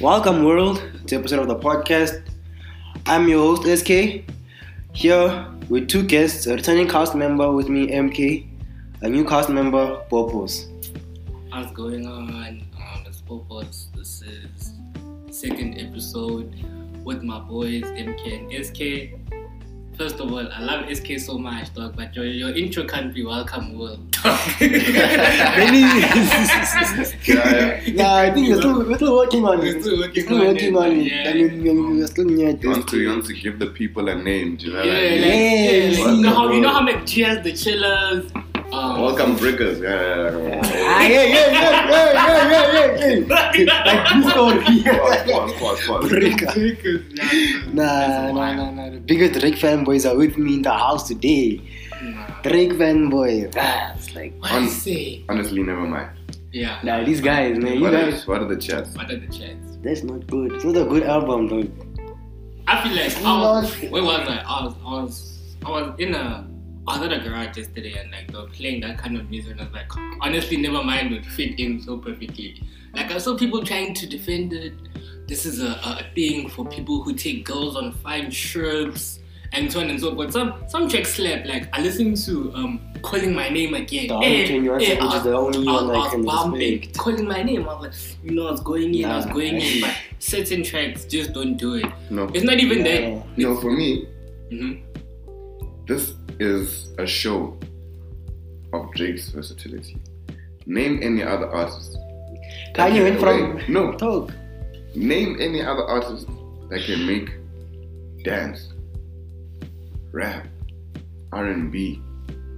Welcome, world, to episode of the podcast. I'm your host, SK, here with two guests a returning cast member with me, MK, a new cast member, Popos. What's going on? Um, it's Popos. This is second episode with my boys MK and SK. First of all, I love SK so much, dog. But your, your intro can't be welcome, world. dog. Maybe. yeah. yeah, I think we're still, we're still working on it. We're still working Still on working it, on but it. yeah. I mean, we- we're still near You want to, you want to give the people a name, do you know Yeah, what I mean? like, yeah, Yes. like, you know how you know how like cheers the chillers. Um, Welcome, Brickers. Ah, yeah, yeah, yeah, yeah, yeah, yeah. yeah! Like you story. Brickers. Nah, nah, nah, nah. The biggest Drake fanboys are with me in the house today. Drake fanboy. That's like. Hon- honestly, never mind. Yeah. Nah, these guys, man. What, you guys, what are the chats? What are the chats? That's not good. It's not a good album, though. I feel like I was, where was I? I was, I was, I was in a I was at a garage yesterday and like they were playing that kind of music and I was like, honestly, never mind would fit in so perfectly. Like I saw people trying to defend it. This is a, a thing for people who take girls on fine trips and so on and so forth. Some some tracks slap. Like I listened to um calling my name again. The Eh, only 21 eh, Savage is the only I one I I was can bumping, calling my name. I was like, you know, I was going in, I was Nah. going in, but certain tracks just don't do it. No. It's not even Yeah. that. No, for me, Mhm. this is a show of Drake's versatility. Name any other artist. Kanye went from no. talk. Name any other artist that can make dance, rap, R&B.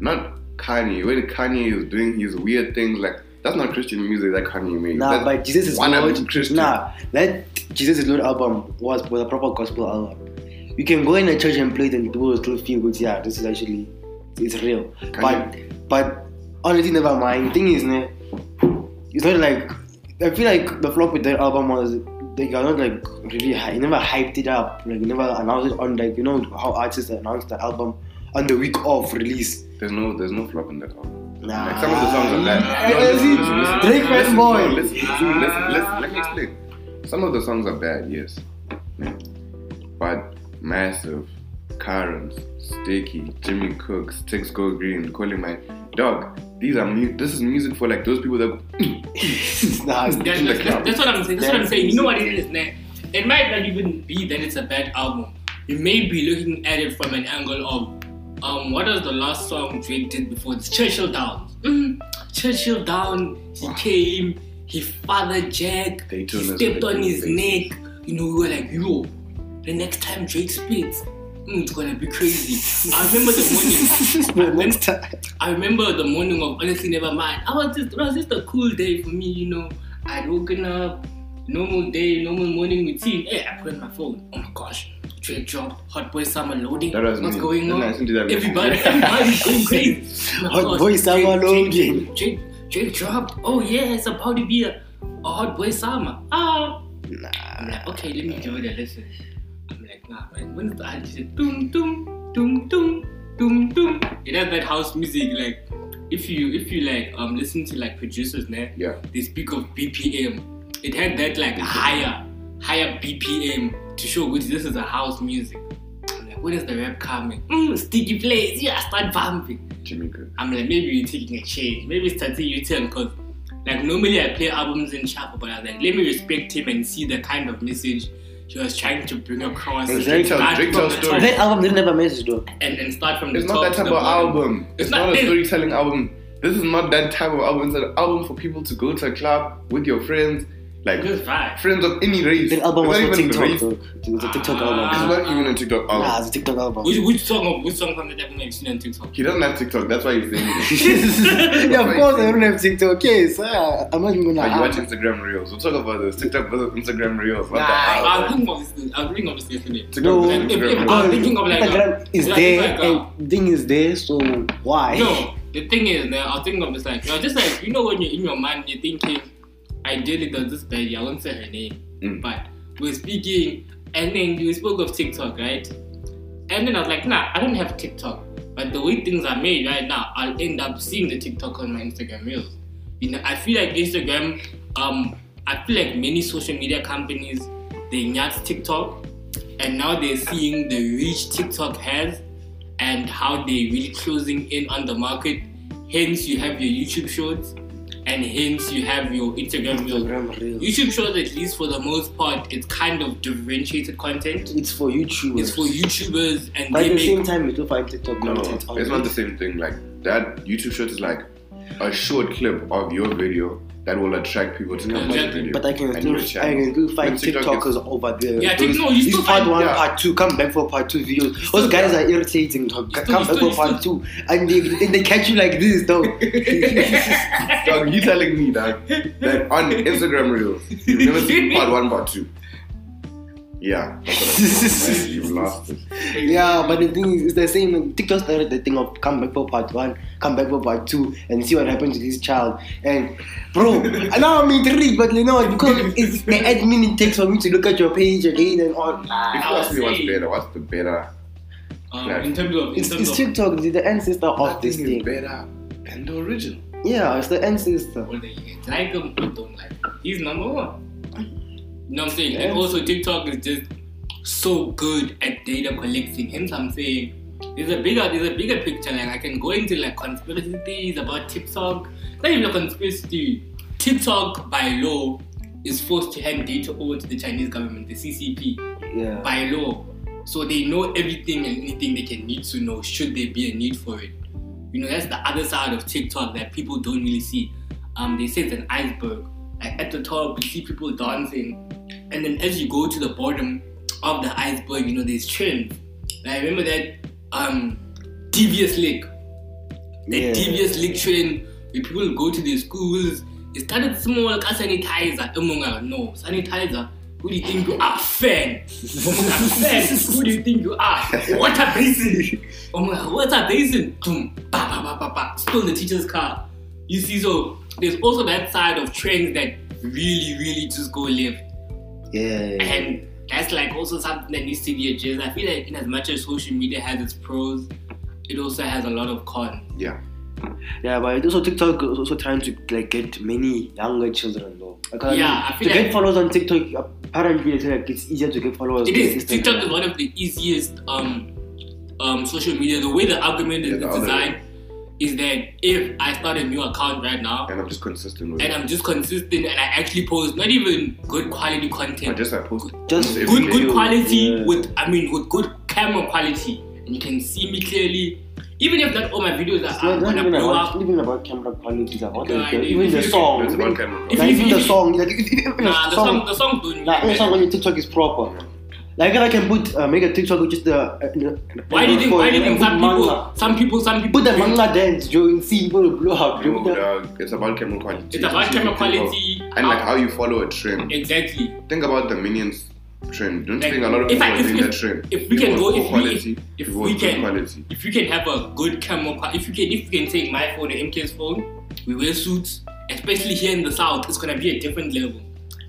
Not Kanye. When Kanye is doing his weird things like that's not Christian music that Kanye made. Nah, That's but Jesus is one Lord. Christian. Nah, that Jesus is Lord album was was a proper gospel album. You can go in a church and play it and people will still feel good. Yeah, this is actually it's real. But but honestly, never mind. Thing is, ne, it's not like I feel like the flop with that album was they are not like really high. You never hyped it up. Like you never announced it on like you know how artists announce the album on the week of release. There's no there's no flop in that album. Nah. Like some of the songs are bad. No, yeah, listen, see, listen, listen, Drake listen, fanboy. listen, listen, listen, listen, let me explain. Some of the songs are bad, yes. But massive, Currents, Sticky, Jimmy Cooks, Texts Go Green, calling my dog. These are mu- this is music for like those people that nah, it's- That's, that's, that's what I'm saying. That's what I'm saying. You know what it is, man. It might not even be that it's a bad album. You may be looking at it from an angle of, um, what was the last song Drake did before this? Churchill Down. Mm, Churchill Down. He came. He fathered Jack. They He stepped on his face. neck. You know, we were like, yo, the next time Drake spits, mm, it's gonna be crazy. I remember the morning. next time. I remember the morning of honestly never mind. I was just it was just a cool day for me, you know. I'd woken up, normal day, normal morning routine. Hey, I put on my phone. Oh my gosh, Drake dropped Hot Boy Summer loading. That was What's me. going on? Everybody, everybody's going crazy. Oh Hot gosh, Boy Summer loading. Drake, Drake, Drake dropped. Oh yeah, it's about to be a, a Hot Boy Summer. Ah. I'm like, okay, let me give it a listen. Nah. When the artist said, doom, doom, doom, doom, doom, doom? It has that house music, like, if you if you like um listen to like producers now, Yeah. they speak of BPM. It had that like higher, higher BPM to show which this is a house music. I'm like, when is the rap coming? Mm, sticky place, yeah, start bumping. Jimmy Cook. I'm like, maybe you're taking a change. Maybe it's starting you turn because like normally I play albums in shuffle, but I was like, let me respect him and see the kind of message he was trying to bring across. And and Drake tells- start Drake the stories. That album didn't have a message though. And, and start from It's the not top that type to of bottom. album. It's, It's not, not- a it- storytelling album. This is not that type of album. It's an album for people to go to a club with your friends, like friends of any race. That album was It's for not TikTok race. though. It was a TikTok Ah. album. It's not even a TikTok album. Nah, it's a TikTok album. Which, which song which song from the album have you seen on TikTok? He doesn't have TikTok. That's why he's saying it. yeah, of course I don't have TikTok. Yes, uh, I'm not even gonna. Like, you watch Instagram Reels. We'll talk about this. TikTok versus Instagram Reels. What Nah, the I hell? was thinking of this. I was thinking of this yesterday. TikTok No, versus if- if- Instagram. I was thinking of like a- Instagram is like- there like a- and thing is there, so why? No, the thing is, I was thinking of this like, you know, just like you know when you're in your mind, you're thinking, ideally does this baby, I won't say her name, Mm. but we're speaking, and then you spoke of TikTok, right? And then I was like, nah, I don't have TikTok, but the way things are made right now, I'll end up seeing the TikTok on my Instagram reels. You know, I feel like Instagram um I feel like many social media companies they nyat TikTok, and now they're seeing the reach TikTok has and how they're really closing in on the market. Hence, you have your YouTube shorts, and hence you have your Instagram reels. Instagram Reels. YouTube shorts, at least for the most part, it's kind of differentiated content. It's for YouTubers. It's for YouTubers, and But they at the same time, you still find TikTok No, content on it's not the same thing. Like that YouTube short is like a short clip of your video that will attract people to come watch Exactly. video. But I can and still, I can still find When TikTok is- TikTokers over there. Yeah, Those- Tik- you these still part find- one, yeah. part two, come back for part two videos. still- Those guys are irritating. Dog. still- Come back still- for part two, and they, they, they catch you like this, though. Dog, you telling me that that on Instagram Reels you've never seen part one, part two? Yeah, that's what I'm saying, man. You've lost it. yeah, but the thing is, it's the same. TikTok started the thing of come back for part one, come back for part two, and see what happens to this child. And bro, now I'm intrigued, but you know because it's the admin it takes for me to look at your page again and all. If you ask me what's see. better, what's the better? um, in terms of in It's, terms it's of TikTok, the, the ancestor of this Nothing is thing. better than the original. Yeah, it's the ancestor. whether you like him or don't like him. He's number one. You know what I'm saying? Yeah. And also TikTok is just so good at data collecting. Hence I'm saying there's a bigger there's a bigger picture. Like I can go into like conspiracy theories about TikTok. Not even a conspiracy theory. TikTok by law is forced to hand data over to the Chinese government, the CCP, Yeah. by law. So they know everything and anything they can need to know should there be a need for it. You know, that's the other side of TikTok that people don't really see. Um, they say it's an iceberg. Like at the top, you see people dancing, and then as you go to the bottom of the iceberg, you know, there's trends. Like remember that um, devious lick, the Yeah. devious lick trend where people go to their schools. It started small, like a sanitizer. No sanitizer. Who do you think you are? Fan. Fan. Who do you think you are? Water basin. Oh my god, water basin. Boom, ba ba ba ba ba. Still the teacher's car. You see, so there's also that side of trends that really, really just go left. Yeah. And that's like also something that needs to be addressed. I feel like in as much as social media has its pros, it also has a lot of cons. Yeah. Yeah, but also TikTok is also trying to like get many younger children though. Like, Yeah, I to feel get like- followers on TikTok, apparently it's like it's easier to get followers. It is. TikTok is one of the easiest um, um, social media. The way the algorithm Yeah, is the designed is that if I start a new account right now And I'm just consistent with and it. I'm just consistent and I actually post not even good quality content, I just I post Just every good day. good quality Yeah. with I mean with good camera quality and you can see me clearly. Even if not all my videos are, not, not gonna even blow about, up. even about camera quality. It's about Yeah, like, if the, you- even the song. It's Even, about camera If like, you- even if the song. Like, if, if, if, Nah, the the song, song the song don't like, any song matter. on your TikTok is proper. Like I can put uh, make a TikTok with just the. Uh, Why do you think? Why do you think put some people, some people, some people Put the bring- manga dance, Joe, and see people blow up. No, Put the- dog, it's about camera quality. It's about See camera people- quality And like how you follow a trend. Exactly. Think about the minions trend. Don't Like, think a lot of people I- are doing that trend? if we can go- poor if we- quality, if we can- quality. If you can have a good camera, qua- if you can, if you can take my phone, the MK's phone, we wear suits, especially here in the south, it's gonna be a different level.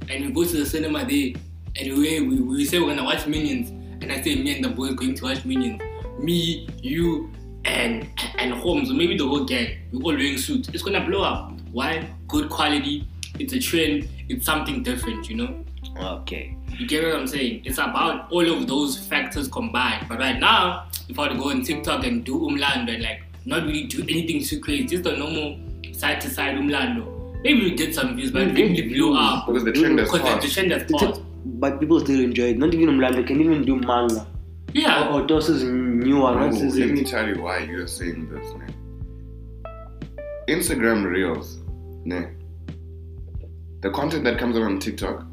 And we go to the cinema there, and we we, we say we're gonna watch Minions, and I say me and the boys going to watch Minions. Me, you, and and Holmes, or maybe the whole gang. we're all wearing suits. It's gonna blow up. Why? Good quality. It's a trend. It's something different, you know. Okay. You get what I'm saying? It's about all of those factors combined. But right now, if I were to go on TikTok and do umlando and like not really do anything too crazy, just a normal side to side umlando, maybe we get some views, but We it get really blew up Because the trend has because the, the trend has passed. Tik- But people still enjoy it. Not even Umlando can even do manga. Yeah, Or, or Dos's new one. Bro, let name? me tell you why you're saying this, man. Instagram Reels, ne? The content that comes out on TikTok,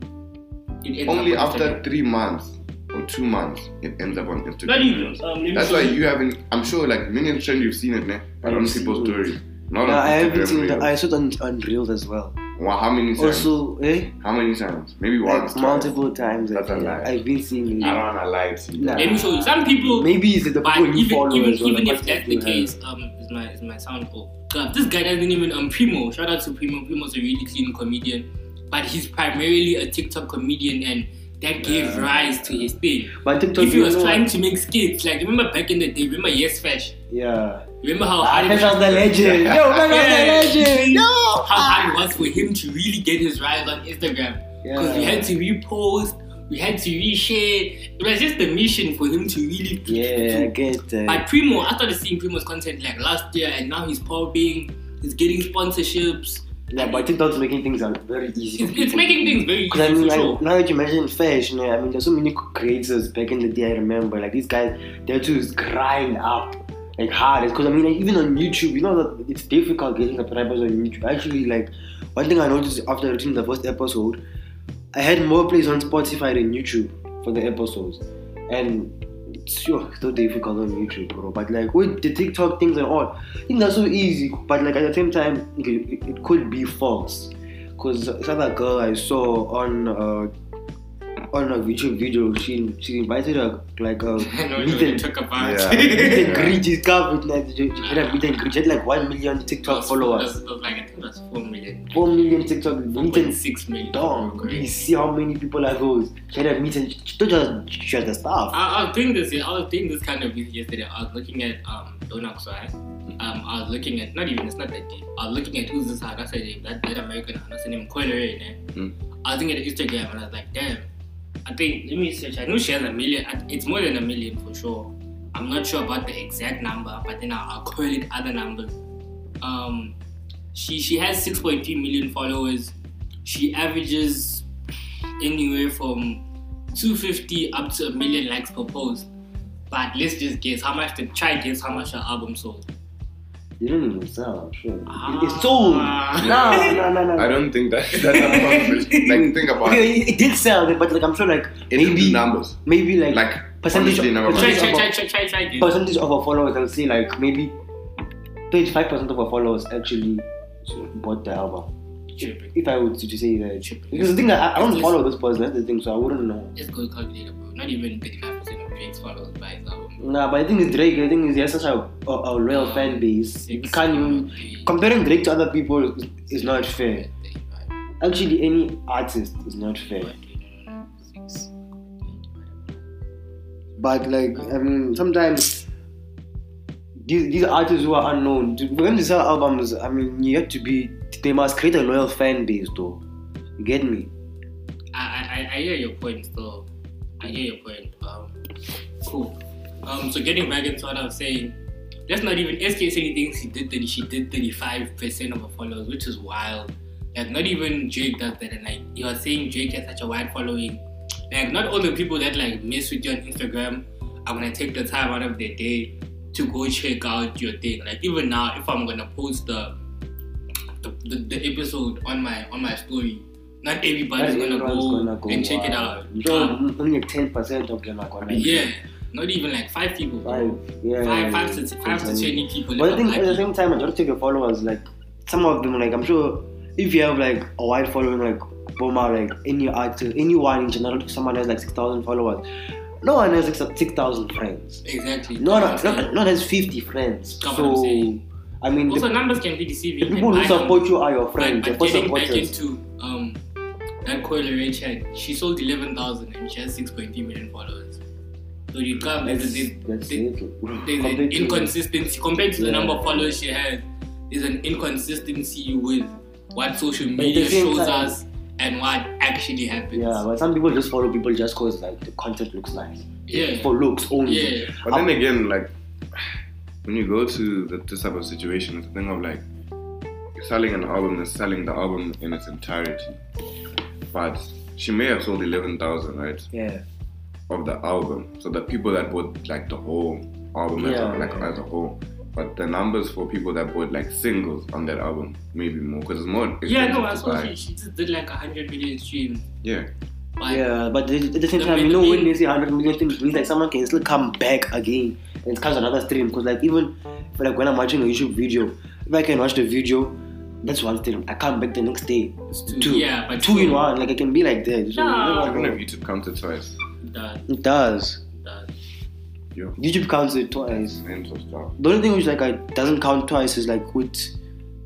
only on after Instagram. three months or two months, it ends up on Instagram. Not even. Um, That's why you haven't. I'm sure, like Minion Trend, you've seen it, ne? But on I've people's stories, not Yeah, on I haven't seen Reels. that. I saw it on, on Reels as well. Wow, how many times? Also, eh? how many times? Maybe once. Like multiple times. I That's a think. lie. I've been seeing I it. don't wanna lie to you. Nah. Let me show you. Some people, Maybe it's the but people you even follow even as well. even but if that's the you have- case, um, is my is my sound off? God, this guy doesn't even um Primo. Shout out to Primo. Primo's a really clean comedian, but he's primarily a TikTok comedian, and that gave Yeah. rise to his thing. But TikTok, if he you was know trying what? to make skits, like remember back in the day, remember Yes Fresh? Yeah. Remember how hard it was the legend. Yo, Fresh was the legend. Yo. how hard it was for him to really get his rise on Instagram. Because we had to repost, we had to reshare. It was just the mission for him to really. Yeah, get that. Eh. But Primo, I started seeing Primo's content like last year, and now he's popping. He's getting sponsorships. Yeah, but TikTok's making things are very easy. It's, it's making things very easy Because I mean, like, now that you mention fashion, I mean, there's so many creators back in the day. I remember, like these guys, they're just grind up like hard. Because I mean, like, even on YouTube, you know that it's difficult getting subscribers on YouTube. Actually, like one thing I noticed after watching the first episode, I had more plays on Spotify than YouTube for the episodes, and it's sure still difficult on YouTube, bro. But like with the TikTok things and all, I think that's so easy. But like at the same time, it, it, it could be false. Cause this other girl I saw on uh, on a YouTube video, she she invited a like a I know meet and, talk about. Yeah. meet and greet. She's covered like she she had a meet and greet. She had like one million TikTok followers, It was like, I think it was 4 million. four million TikTok meet and 4.6 million. Dog, Correct. you see how many people are those? She had a meet and she told us she had the staff. I, I was doing this. I was doing this kind of video yesterday. I was looking at um Donax, right? Um, I was looking at not even it's not that deep. I was looking at who's this guy? That's name. That that American. That's the name. Coi Leray? Mm. I was looking at Instagram and I was like, damn. I think let me search. I know she has a million. It's more than a million for sure. I'm not sure about the exact number, but then I'll, I'll call it other numbers. Um, she she has 6.3 million followers. She averages anywhere from 250 up to a million likes per post. But let's just guess how much. To try guess how much her album sold. You don't even sell, I'm sure. Ah. It's sold. No, no, no, no. I don't think that that's a possibility. Like think about Okay, it. it, it did sell, but like I'm sure, like It's maybe numbers. maybe like, Like percentage, honestly, never of, Try mind. percentage, try of, try try try try percentage of our followers. I'll say like maybe 25 percent of our followers actually bought the album. Tripping. If I would to say that, Tripping. because the thing that I, I don't Let's- follow this person. That's the thing, so I wouldn't know. Let's go calculator, bro. Not even 35% of Drake's followers buy his album. Nah, but I think it's Drake. I think he has such a, a, a loyal fan base. You can't even comparing Drake to other people is, not fair. Actually, any artist is not fair. But like, I mean, sometimes these, these artists who are unknown, when they sell albums, I mean, you have to be. They must create a loyal fan base, though. You get me? I, I, I hear your point though. I hear your point. Um, cool. Um, so getting back into what I was saying, that's not even SK he thinks he did 30, she did 35% of her followers, which is wild. Like not even Drake does that and like you are saying Drake has such a wide following. Like not all the people that like mess with you on Instagram are gonna take the time out of their day to go check out your thing. Like even now if I'm gonna post the the, the, the episode on my on my story, not everybody's gonna, go gonna go and check it out. Um, only ten percent of them are gonna. yeah, not even like five people. Five. Yeah. Five, five to five to twenty people. But I think at the same time, majority of your followers, like some of them, like I'm sure, if you have like a wide following, like Boma, like any artist, anyone in general, if someone has like six thousand followers, no one has like six thousand friends. Exactly. No, no, not, not has fifty friends. That's So. I mean, Also, the, numbers can be deceiving. the people who support you are your But, friends. But first getting back into um, that Coi Leray she sold 11,000 and she has 6.3 million followers. So you come, there's, That's, a, that's there's, it. there's an Compared to- inconsistency compared to the number of followers she has. There's an inconsistency with what social media shows time- us and what actually happens. Yeah, but some people just follow people just cause like the content looks nice. Yeah. For looks only. Yeah. But then again, like when you go to the, this type of situation, it's a thing of like selling an album is selling the album in its entirety. But she may have sold eleven thousand, right, Yeah. Of the album. So the people that bought like the whole album as, Yeah, a, like yeah. as a whole. But the numbers for people that bought like singles on that album maybe more because it's more Yeah, no, I to saw she, she just did like 100 million streams. Yeah, But Yeah, but at the same The time, you know, when main- they say 100 million streams, it means like someone can still come back again and it comes another stream. Because, like, even for, like when I'm watching a YouTube video, if I can watch the video, that's one thing. I come back the next day. it's two, Two. yeah, but Two in one. Like, it can be like that. So, No. you I never don't know know. if YouTube counted twice. That, It does. that. Yo, YouTube counts it twice. mental stuff. The only thing which like I doesn't count twice is like with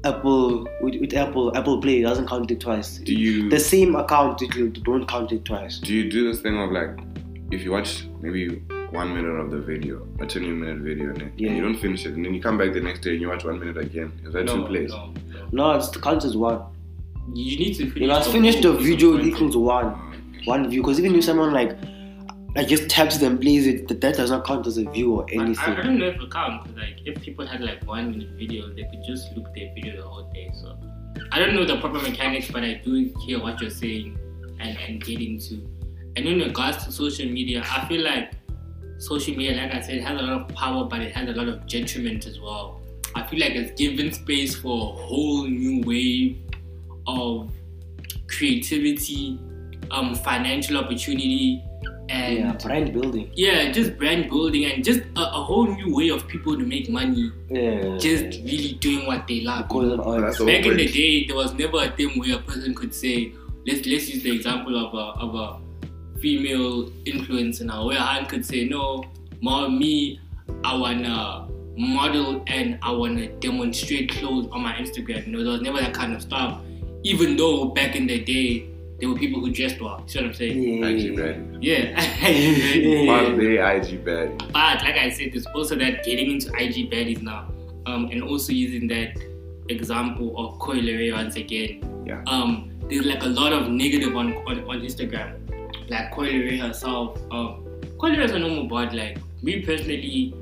Apple with, with Apple Apple Play it doesn't count it twice. Do you the same account it will- don't count it twice. do you do this thing of like if you watch maybe one minute of the video, a 20 minute video, and, Yeah. you don't finish it, and then you come back the next day and you watch one minute again? Is that no, two plays? No, no. No, it's, it counts as one. you need to finish. You must the finish the whole piece of video content. equals one, mm. one view. Because even if someone like, like just taps them, please. it, that, does not count as a view or But I, I don't know if it counts. Like, if people had like one minute video, they could just look their video the whole day. So, I don't know the proper mechanics, but I do hear what you're saying and, and get into. And in regards to social media, I feel like social media, like I said, has a lot of power, but it has a lot of detriment as well. I feel like it's given space for a whole new wave of creativity, um, financial opportunity, and Yeah, brand building. yeah, just brand building and just a, a whole new way of people to make money, Yeah. just really doing what they love. because of Oh, that's Back in the day, there was never a thing where a person could say, let's let's use the example of a of a female influencer now, where Han could say, no, mom, me, I wanna model and I wanna demonstrate clothes on my Instagram. You know, there was never that kind of stuff. Even though back in the day, there were people who dressed well. You see what I'm saying? IG yeah. baddie. Yeah. One IG baddie. But like I said, there's also that getting into IG baddies now, um, and also using that example of Coi Leray once again. Yeah. Um, there's like a lot of negative on on, on Instagram, like Coi Leray herself. Um, Coi Leray is a normal bot. Like me personally,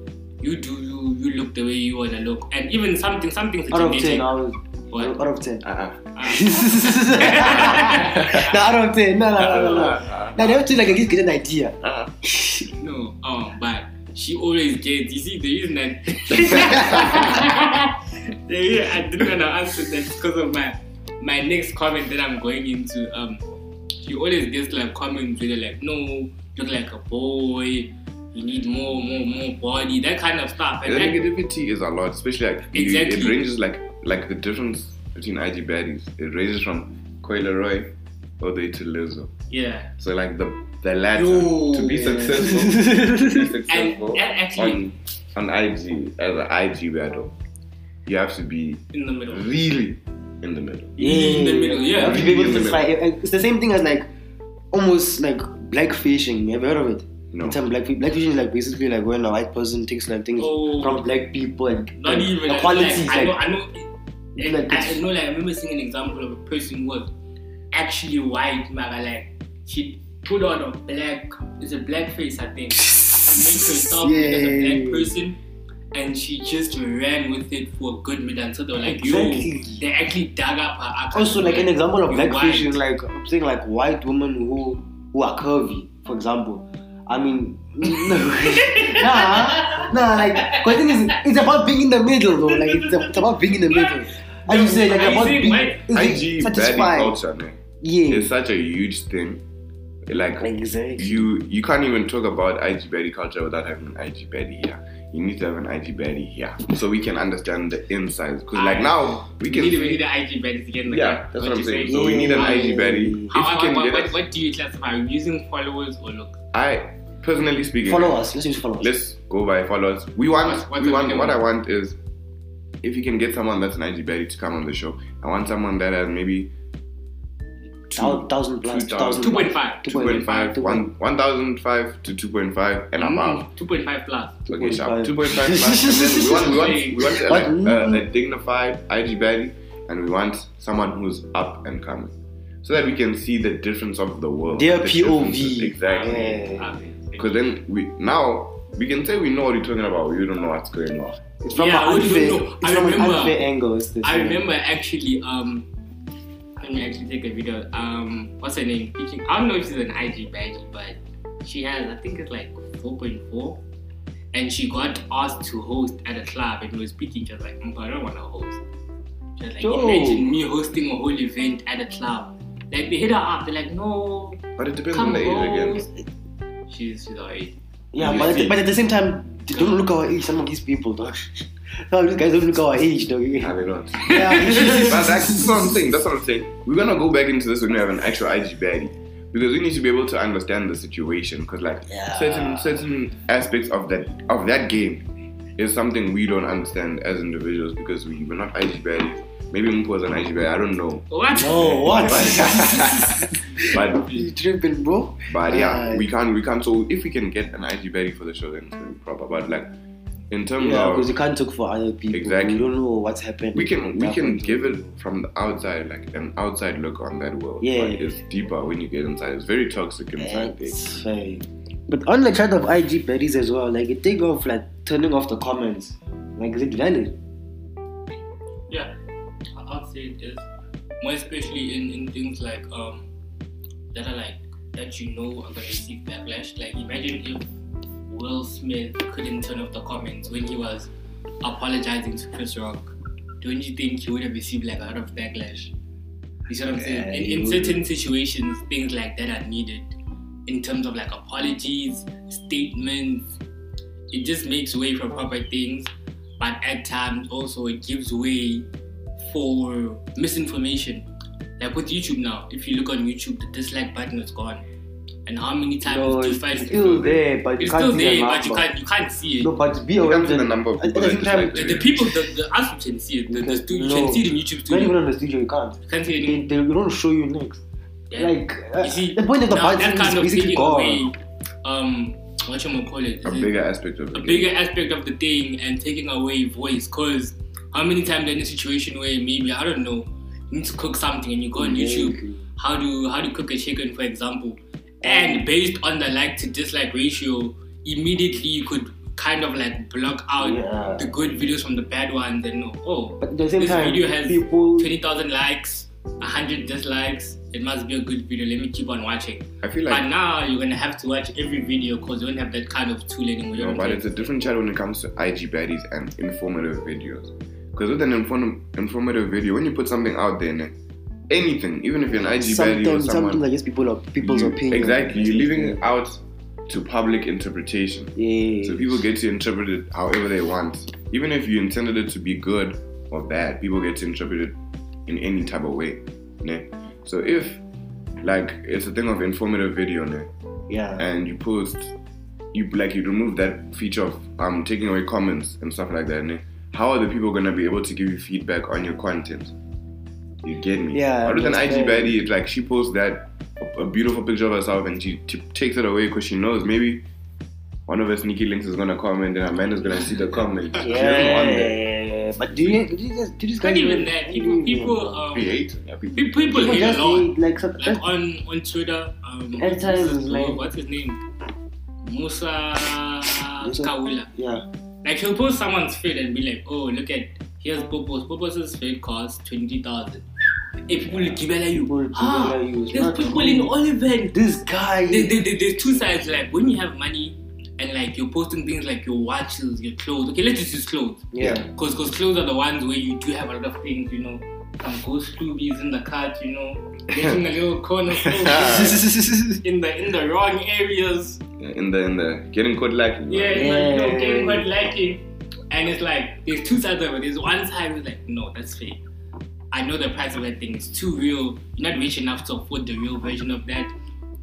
you do you you look the way you wanna look, and even something something Out of 10, I was, What? out of 10. Uh-uh. No, out of 10. No, no, no, no, no. Uh-uh. No, they have to like get an idea. Uh-uh. no, um, but she always gets. You see, the reason that the reason I didn't want to answer that because of my my next comment that I'm going into. Um, she always gets like comments where they're like, "No, look like a boy. You need more, more, more body." That kind of stuff. And that, negativity is a lot, especially like you- Exactly. it ranges like like the difference between IG baddies. It ranges from Coi Leray all the way to Lizzo. yeah, So like the the latter Yo. to be successful, to be and, successful and actually on on IG as an IG battle, you have to be in the middle. really in the middle. In the middle, yeah. You have to be able In the to middle. It's the same thing as like almost like blackfishing. Have you ever heard of it? No. In term black blackfishing is like basically like when a white person takes like things Oh. from black people and Not and even the like, qualities like, I know, I know. Like I, know, like I remember seeing an example of a person who was actually white, maga, like she put on a black, it's a black face, I think, and made herself look as a black person, and she just ran with it for a good minute until they were like, Exactly. yo, they actually dug up her. also like an example of You're blackfishing, white. like I'm saying like white women who who are curvy, for example. I mean, no, nah, nah. Like, thing is, it's about being in the middle, though. Like, it's, it's about being in the middle. As you say, like about saying being it's IG baddie satisfying. culture, man. Yeah, It's such a huge thing. Like exactly. you you can't even talk about IG baddie culture without having an IG baddie here. You need to have an IG baddie here so we can understand the insides. Because like now we we can need, see- we need the IG baddies again. yeah, that's what I'm you saying. say. So we need an Yeah. IG baddie. If How, you how, can what, what, what do you classify? Using followers or look? I personally speaking, Follow us. Let's use follow us. let's go by followers. We want, What- what's we want. What I want is, if you can get someone that's an IG baddie to come on the show, I want someone that has maybe Thou- thousand plus, two thousand thousand- plus. 2.5. 2.5, 1, 1,005 to 2.5 and above. Mm, 2.5 plus. Okay, sharp. 2.5. 2.5 plus. We want, we want, we want uh, like, What? uh, a dignified IG baddie, and we want someone who's up and coming, so that we can see the difference of the world. Their the POV. differences, Exactly. Yeah. Because then we now we can say we know what you're talking about. We don't know what's going on. It's from Yeah, an what do you unfair, it's I from an remember- unfair angle. It's the I thing. remember actually, um, let me actually take a video. Um, what's her name? I don't know if she's an IG badge, but she has, I think it's like 4.4. And she got asked to host at a club and were speaking. She was like, "Mm, I don't want to host. She was like, Yo. imagine me hosting a whole event at a club. Like, they hit her up. They're like, no, But it depends on the age again. She's, she's. Yeah, but at, the, but at the same time, they don't look our age. Some of these people, dog. Some of these guys don't look our age, though. Nah, they don't. Yeah. But that's what I'm saying. That's what I'm saying. We're gonna go back into this when we have an actual IG baddie. Because we need to be able to understand the situation. Because like Yeah. certain certain aspects of that of that game is something we don't understand as individuals because we, we're not IG baddies. Maybe Mpho was an IG baddie, I don't know. What? No, what? But you tripping, bro? but yeah, Uh, we can't we can't so if we can get an IG baddie for the show then it's gonna be proper. But like in terms Yeah, of because you can't talk for other people. Exactly. You don't know what's happening. we can we can give it from the outside like an outside look on that world Yeah. but it's deeper when you get inside it's very toxic inside there It's fake. But on the chat of IG buddies as well, like it take off like turning off the comments. Like is it valid? Yeah, I'd say it is. More especially in, in things like um that are like that you know are gonna receive backlash. Like imagine if Will Smith couldn't turn off the comments when he was apologizing to Chris Rock. Don't you think he would have received like a lot of backlash? You see what I'm saying? Yeah, in, in certain situations, things like that are needed. In terms of like apologies, statements, it just makes way for proper things but at times also it gives way for misinformation. Like with YouTube now, if you look on YouTube, the dislike button is gone. And how many times No, do you it's find still there, but you It's can't still see there, the but you can't you can't see it. No, but be It aware comes to that the number of at people the that same time, the, the people, the, the us who can see it, the, the You stu- can- you can see it in YouTube not even on the studio, you can't. You can't see it They, they don't show you next. Yeah. Like uh, see, the point of the now button that is kind of basically taking gone. away, um, what you call it? a it- bigger aspect of a game. bigger aspect of the thing and taking away voice. Cause how many times in a situation where maybe I don't know, you need to cook something and you go on YouTube, how to how to cook a chicken, for example, and based on the like to dislike ratio, immediately you could kind of like block out Yeah. the good videos from the bad ones and know, oh, But at the same this time, video has people twenty thousand likes, hundred dislikes. It must be a good video. Let me keep on watching. I feel like. But like now you're gonna have to watch every video because you don't have that kind of tool anymore. You no, but I'm it's a different chat when it comes to IG baddies and informative videos. Because with an inform- informative video, when you put something out there, ne, anything, even if you're an IG baddie or something, something someone, that just people are people's you- opinion. exactly, you're leaving it out to public interpretation. Yeah. So people get to interpret it however they want. Even if you intended it to be good or bad, people get to interpret it in any type of way. Ne? So if like it's a thing of informative video ne? yeah. and you post you like you remove that feature of um taking away comments and stuff like that, ne? how are the people gonna be able to give you feedback on your content? You get me? Yeah, Other than IG baddie, it's like she posts that a, beautiful picture of herself and she t- takes it away because she knows maybe one of her sneaky links is gonna comment and is gonna see the comment. She doesn't want that. Yeah. But do you, do you just do these Not even that. People, people, um, Be hating, yeah, people. pe- people People hate just a lot. hate, like, some, Like on on Twitter, um, At what's times, his- like- what's his name? Musa Musa- Khawula. yeah. Like he'll post someone's feed and be like, "Oh, look at here's Popos. Popos' feed costs twenty thousand. Hey, people will give you. People will Ah, gibela you. There's people cool. in all events. This guy. There, there, there- there's two sides. Like when you have money and like you're posting things like your watches, your clothes. Okay, let's just use clothes. yeah. Because cause clothes are the ones where you do have a lot of things, you know. Some ghost rubies in the cart, you know. Getting a little corner in the in the wrong areas. in the in the getting caught lacking. Yeah, right? it's like, you know, Yeah. getting quite lacking. And it's like there's two sides of it. There's one side who's like, no, that's fake. I know the price of that thing is too real. You're not rich enough to afford the real version of that.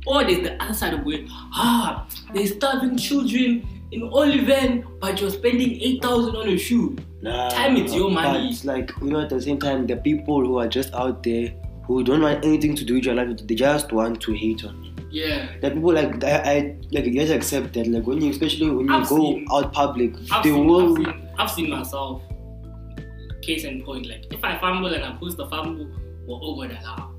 Or there's the other side of it. Ah, there's starving children in Oliven, but you're spending eight thousand on a shoe. Nah, Time is your money. it's like you know, at the same time, the people who are just out there who don't want anything to do with your life, they just want to hate on you. Yeah. The people like I, I like you guys accept that like when you especially when you I've go seen- out public, I've they seen, will I've, seen, I've seen myself. Case in point, like if I fumble and I post the fumble, we're over the law.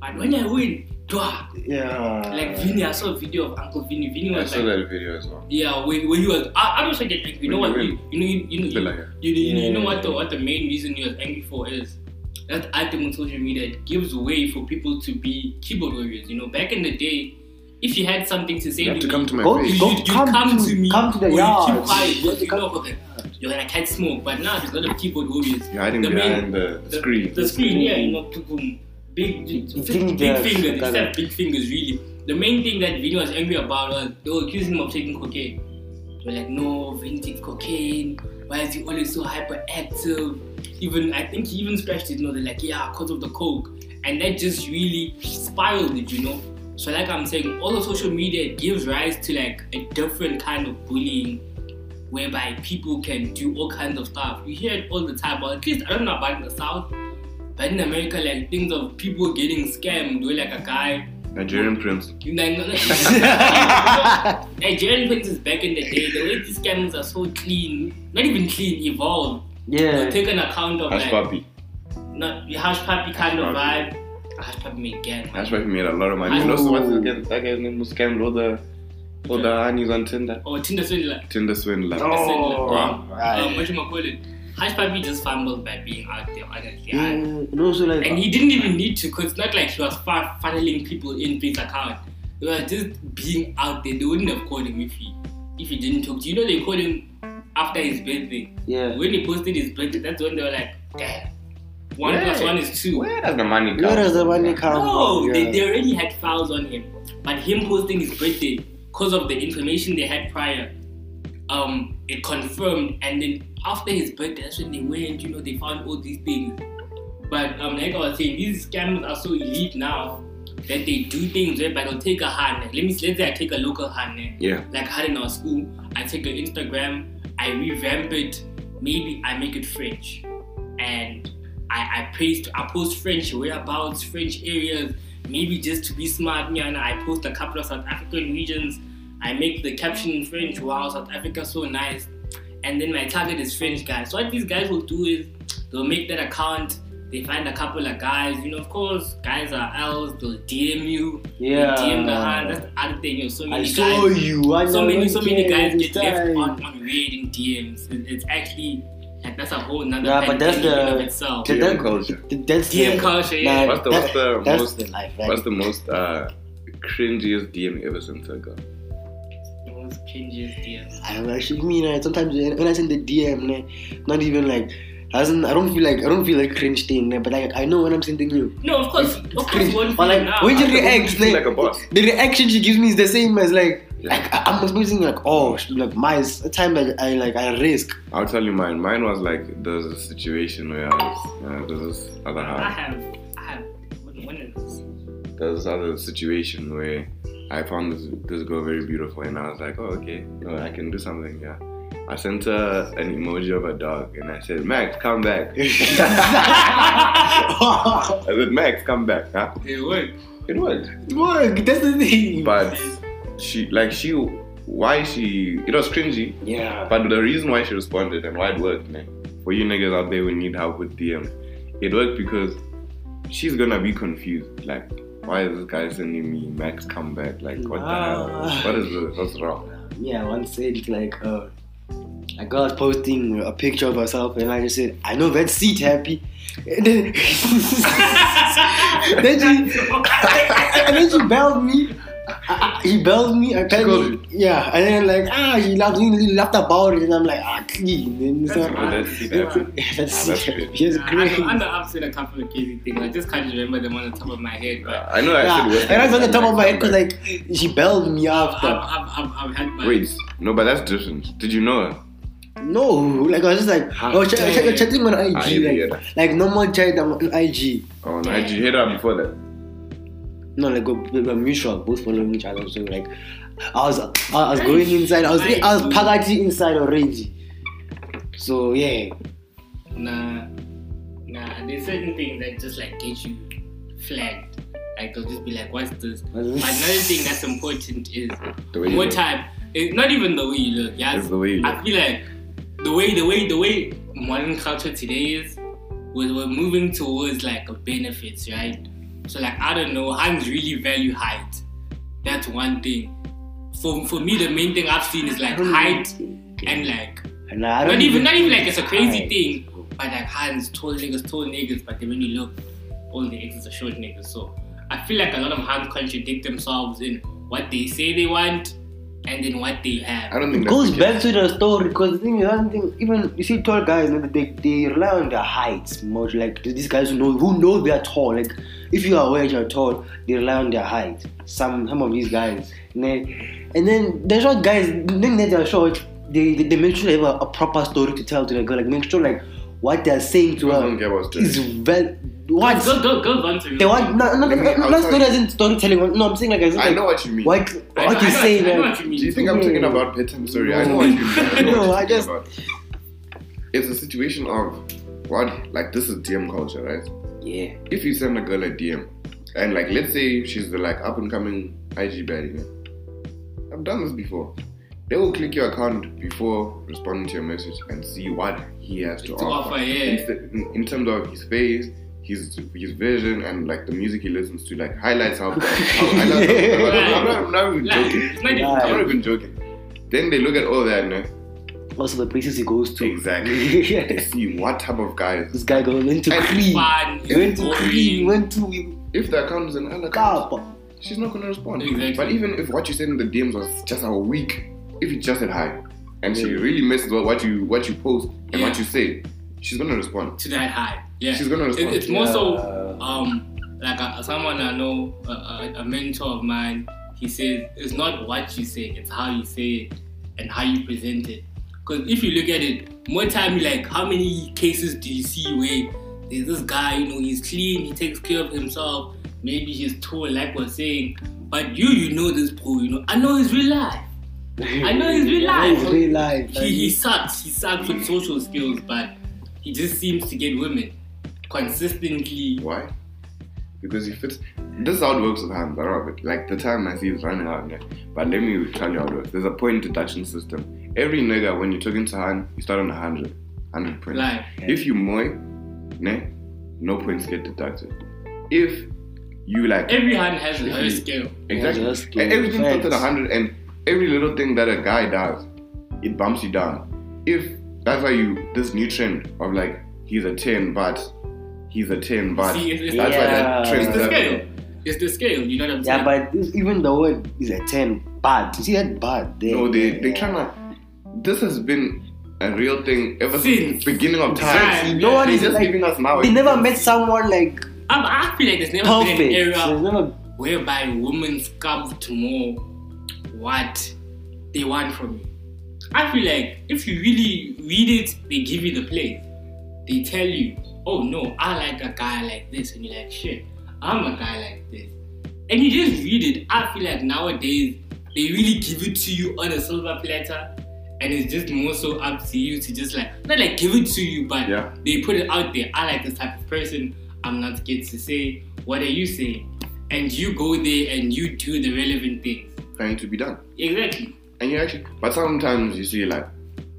But when I win, dwah, yeah like Vinny, I saw a video of Uncle Vinny. Vinny I was saw like, that video as well. yeah, when, when he was, I, I don't say get angry. You know When what? you You, you know, you, you know, you, like it. you, you, you know what the what the main reason he was angry for is that item on social media it gives way for people to be keyboard warriors. You know, back in the day, if you had something to say, You have to me, come to my Go- face. you, go- you, you come come, to- to, me, come to the or you yard. keep quiet You have because to you come- know that you're gonna catch smoke. But now there's a lot of keyboard warriors. You're hiding The behind main- the, The screen. The screen, yeah, you know, boom, boom. Big, big, Fingers, big fingers. kinda. Instead of big fingers, really. The main thing that Vinny was angry about was they were accusing him of taking cocaine. They were like, no, Vinny takes cocaine. Why is he always so hyperactive? Even I think he even scratched his nose. They're like, yeah, because of the coke, and that just really spiraled it, you know. So like I'm saying, all the social media gives rise to like a different kind of bullying, whereby people can do all kinds of stuff. You hear it all the time, but at least I don't know about in the south, but in America, like things of people getting scammed, where like a guy Nigerian prince. You know, no, no. Nigerian princes back in the day, the way these scams are so clean, not even clean, evolved. Yeah. They'll take an account of Hush like, puppy. not your hush puppy kind of Hush vibe. Hushpuppi made gang. Hushpuppi made a lot of money. I And also, know. what's again? That guy's name was scammed all the all the honeys on Tinder. Or Tinder Swindler. Tinder swindler. Oh, Um, right. um, what you call it? Hushpuppi just fumbled by being out there, honestly. Yeah, I- and also like And he didn't even need to, because it's not like he was far funneling people in his account. He was just being out there. They wouldn't have called him if he if he didn't talk. Do you know they called him after his birthday? yeah. When he posted his birthday, that's when they were like, damn. One plus Where- one is two. Where does the money come? Where does the money come No, from? they, they already had files on him. But him posting his birthday, because of the information they had prior, um, it confirmed. And then after his birthday, that's when they went, you know, they found all these things. But um, like I was saying, these scammers are so elite now that they do things whereby they'll take a hand. Let me let's say I take a local hand, eh? Yeah. like I had in our school. I take an Instagram, I revamp it, maybe I make it French, and I I post I post French whereabouts, French areas, maybe just to be smart. Yeah, and I post a couple of South African regions. I make the caption in French. Wow, South Africa so nice. And then my target is French guys. So what these guys will do is they'll make that account. They find a couple of guys. You know, of course, guys are L's. They'll DM you. Yeah. They DM the hand. That's the other thing. You know, so I many saw guys you. I so many, so many guys can get left on, on red in DMs. It- It's actually like that's a whole nother Yeah, but that's pandemic in the- of itself. That- DM that- culture. that- That's DM the, culture, yeah. Nah, What's the- that- what's the that's most- the life, right? What's the most uh, cringiest DM you ever sent to a girl? The most DM. I don't actually mean it. Sometimes when I send the DM, ne, not even like doesn't I don't feel like I don't feel like cringe thing, ne, but like I know when I'm sending you. No, of course, It's of cringe. one But like now. when she I don't reacts, feel ne, like a boss. the reaction she gives me is the same as like like I- I'm supposed to like oh like my time that I like I risk. I'll tell you mine. Mine was like there's a situation where I was uh, there's this other half. I have, I have. When, when is this? There's this other situation where I found this this girl very beautiful and I was like, oh okay, no, I can do something. Yeah. I sent her an emoji of a dog and I said, Max, come back. I said, Max, come back. Huh? It worked. It worked. Work. That's the thing. But she, like, she, why she, it was cringy. yeah. But the reason why she responded and why it worked, man, for you niggas out there who need help with DM, it worked because she's gonna be confused. Like, why is this guy sending me Max come back? Like, what the hell? Ah. What is this? What's wrong? Yeah, I once said like uh, a girl was posting a picture of herself, and I just said, "I know that seat happy." And then, then she, and then she bailed me. Uh, he belled me. I tell called me, yeah, and then like ah, he laughed, he laughed about it, and I'm like ah, clean. And so, That's Oh, that's seat that's Ah, that's happy. great. Yes, I great. know, I know I've seen a couple of crazy things. I just can't remember them on the top of my head. But I know I Yeah, should work. and that's on the top of my head because like she belled me I've, after. I've, I've, I've had my. Wait, no, but that's different. Did you know her? No, like I was just like, I was ch- Yeah, yeah, ch- chatting on IG, Ah, yeah, like, yeah. like normal chat on IG. Oh, no, did you hit her before that? No, like we we were mutual, both following each other. So like, I was I was going inside. I was I was pagati inside already. So yeah, Nah, nah. There's certain things that just like get you flagged. Like they'll just be like, "What's this?" Another thing that's important is The way more time. It's not even the way you look. Yeah, It's the way you look. I feel like the way, the way, the way modern culture today is, we're, we're moving towards like a benefits, right? So like I don't know, Hans really value height. That's one thing. For for me, the main thing I've seen is like height and like and I don't not even not even like it's a crazy Height. thing, but like hands, tall niggas, tall niggas, but then when you look, all the exes are short niggas. So I feel like a lot of hands contradict themselves in what they say they want and then what they have. I don't think It goes back to the story because the thing is, I don't think even you see tall guys, you they they rely on their heights more. Like these guys who know who know they're tall. Like if you are aware you're tall, they rely on their height. Some some of these guys, and then, and then the short guys, then they're short, they, they they make sure they have a, a proper story to tell to the girl. Like make sure like what they're saying to Girls her don't care about stories. is well. What Go, go, go, go on to they want? No, no, no, Let me- no, I'll not tell story you. as in storytelling. No, I'm saying like as in I like know what you mean. what I- what I you know- say. I know like, what you mean. Do you think I'm talking about bedtime story? I know what you mean. I know No, what you're I talking just- about. It's a situation of what, like this is DM culture, right? Yeah. If you send a girl a DM And like, let's say she's the like up and coming IG baddie. yeah. I've done this before. They will click your account before responding to your message and see what he has to, To offer, yeah. In, in terms of his face, his his vision, and like the music he listens to, like highlights how. how highlights how- I'm, not, I'm not even joking. it's not even Nah. I'm not even joking. Then they look at all that, no? Also, the places he goes to. Exactly. they see what type of guy. this guy goes went to And Cree. fun. He went to boring. Cree. He went to If the account is an other she's not gonna respond. Exactly. But even if what you said in the DMs was just a week, if you just said hi, and she really misses what what you what you post and what you say, she's gonna respond. to that hi. Yeah, She's gonna It- respond. it's more so um like a, someone I know, a, a, a mentor of mine. He says it's not what you say, it's how you say it and how you present it. Because if you look at it, more time like how many cases do you see where there's this guy, you know, he's clean, he takes care of himself, maybe he's tall, like we're saying, but you, you know this bro, you know, I know his real life. I know he's real life. He's real life. He, he sucks. He sucks with social skills, but he just seems to get women consistently. Why? Because he fits. This is how it works with hands. I don't know. Like the time I see is running out. Yeah? But let me tell you how it works. There's a point deduction system. Every nigga, when you're talking to hand, you start on a hundred. Hundred points. Like, If you moy, ne, no points get deducted. If you like every hand has a her you- scale. exactly Yeah, just and give everything starts at a hundred, and every little thing that a guy does, it bumps you down. If that's why you this new trend of like he's a ten, but he's a ten, but See, it's, it's, that's why that trend. it's the scale. It's the scale. You know what I'm Yeah, saying? but even the word is a 10. Bad. You see that bad there? No, they they trying to. This has been a real thing ever since Since the beginning of time. time. No one is just like, giving us now. they never met someone like Um, I feel like there's never been an era There's never whereby women scout more what they want from you. I feel like if you really read it, they give you the place. They tell you, oh no, I like a guy like this, and you're like, shit, I'm a guy like this. And you just read it. I feel like nowadays they really give it to you on a silver platter. And it's just more so up to you to just like not like give it to you, but Yeah. they put it out there. I like this type of person. I'm not scared to say what are you saying, and you go there and you do the relevant things. trying to be done. Exactly. And you actually, but sometimes you see like,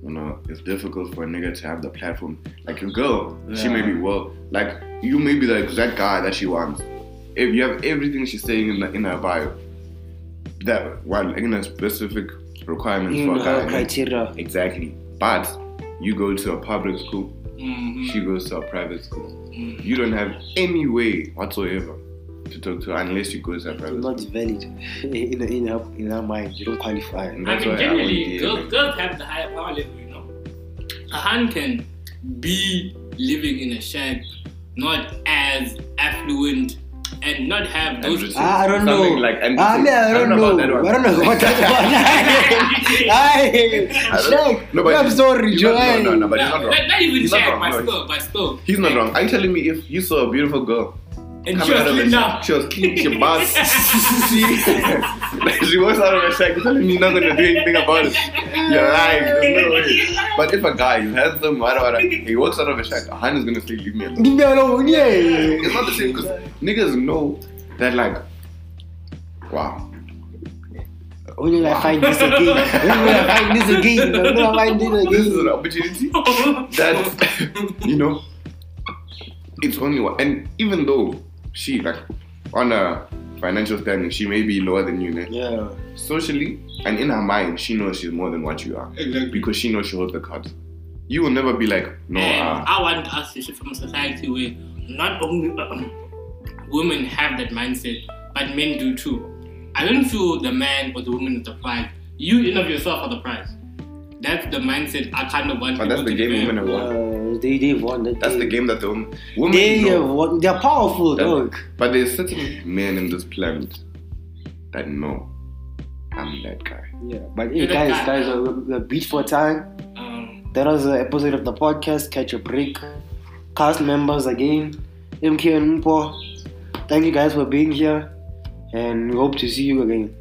you know, it's difficult for a nigga to have the platform. Like a girl, she may be well, like you may be the exact guy that she wants. If you have everything she's saying in the in her bio, that one in a specific requirements in for a guy. her criteria. Exactly. But you go to a public school, Mhm. she goes to a private school. Mhm. You don't have any way whatsoever to talk to her unless you go to a It's private not school. valid in, in, her, in her mind. You don't qualify. And I that's mean, why I generally, wouldn't girls, date girls have the higher power level, you know. A hand can be living in a shack, not as affluent, and not have those. Andrew Ah, I don't know. Like- and I mean, I I don't, don't know know. about that one. I don't know what that one. Aye, Shaq. No, but I'm sorry, he's Joe. no, no, no, but he's not wrong. not, not even He's not wrong, but still, but still. He's not wrong. Are you telling me if you saw a beautiful girl And she was out of a cleaned shack, up. she was clean, she bounced, she, like, she walks out of a shack, you're telling me you're not gonna do anything about it. You're lying. There's no way. But if a guy is handsome, whatever, he walks out of a shack, a hand is gonna say, leave me alone. Leave me alone, yeah. It's not the same because niggas know that, like, wow. When will I find this again? When will I find this again? When will I find this This is an opportunity that, you know, it's only one. And even though she, like, on a financial standing, she may be lower than you, né? Yeah. socially and in her mind, she knows she's more than what you are Exactly. because she knows she holds the cards. You will never be like, no, And uh, I want us to shift from a society where not only um, women have that mindset, but men do too. I don't feel the man or the woman is the prize. You in of yourself are the prize. That's the mindset I kind of want but that's the to game women develop. Have. Uh, they they've won that That's the game. game that the women, women They have know. won. They're powerful, That- dog. But there's certain men in this planet that know I'm that guy. Yeah. But hey, guys, guy. guys, uh, we're, we're beat for time. Um, That was an episode of the podcast. Catch A Brick. Cast members again. MK and Mpho. Thank you guys for being here. And we hope to see you again.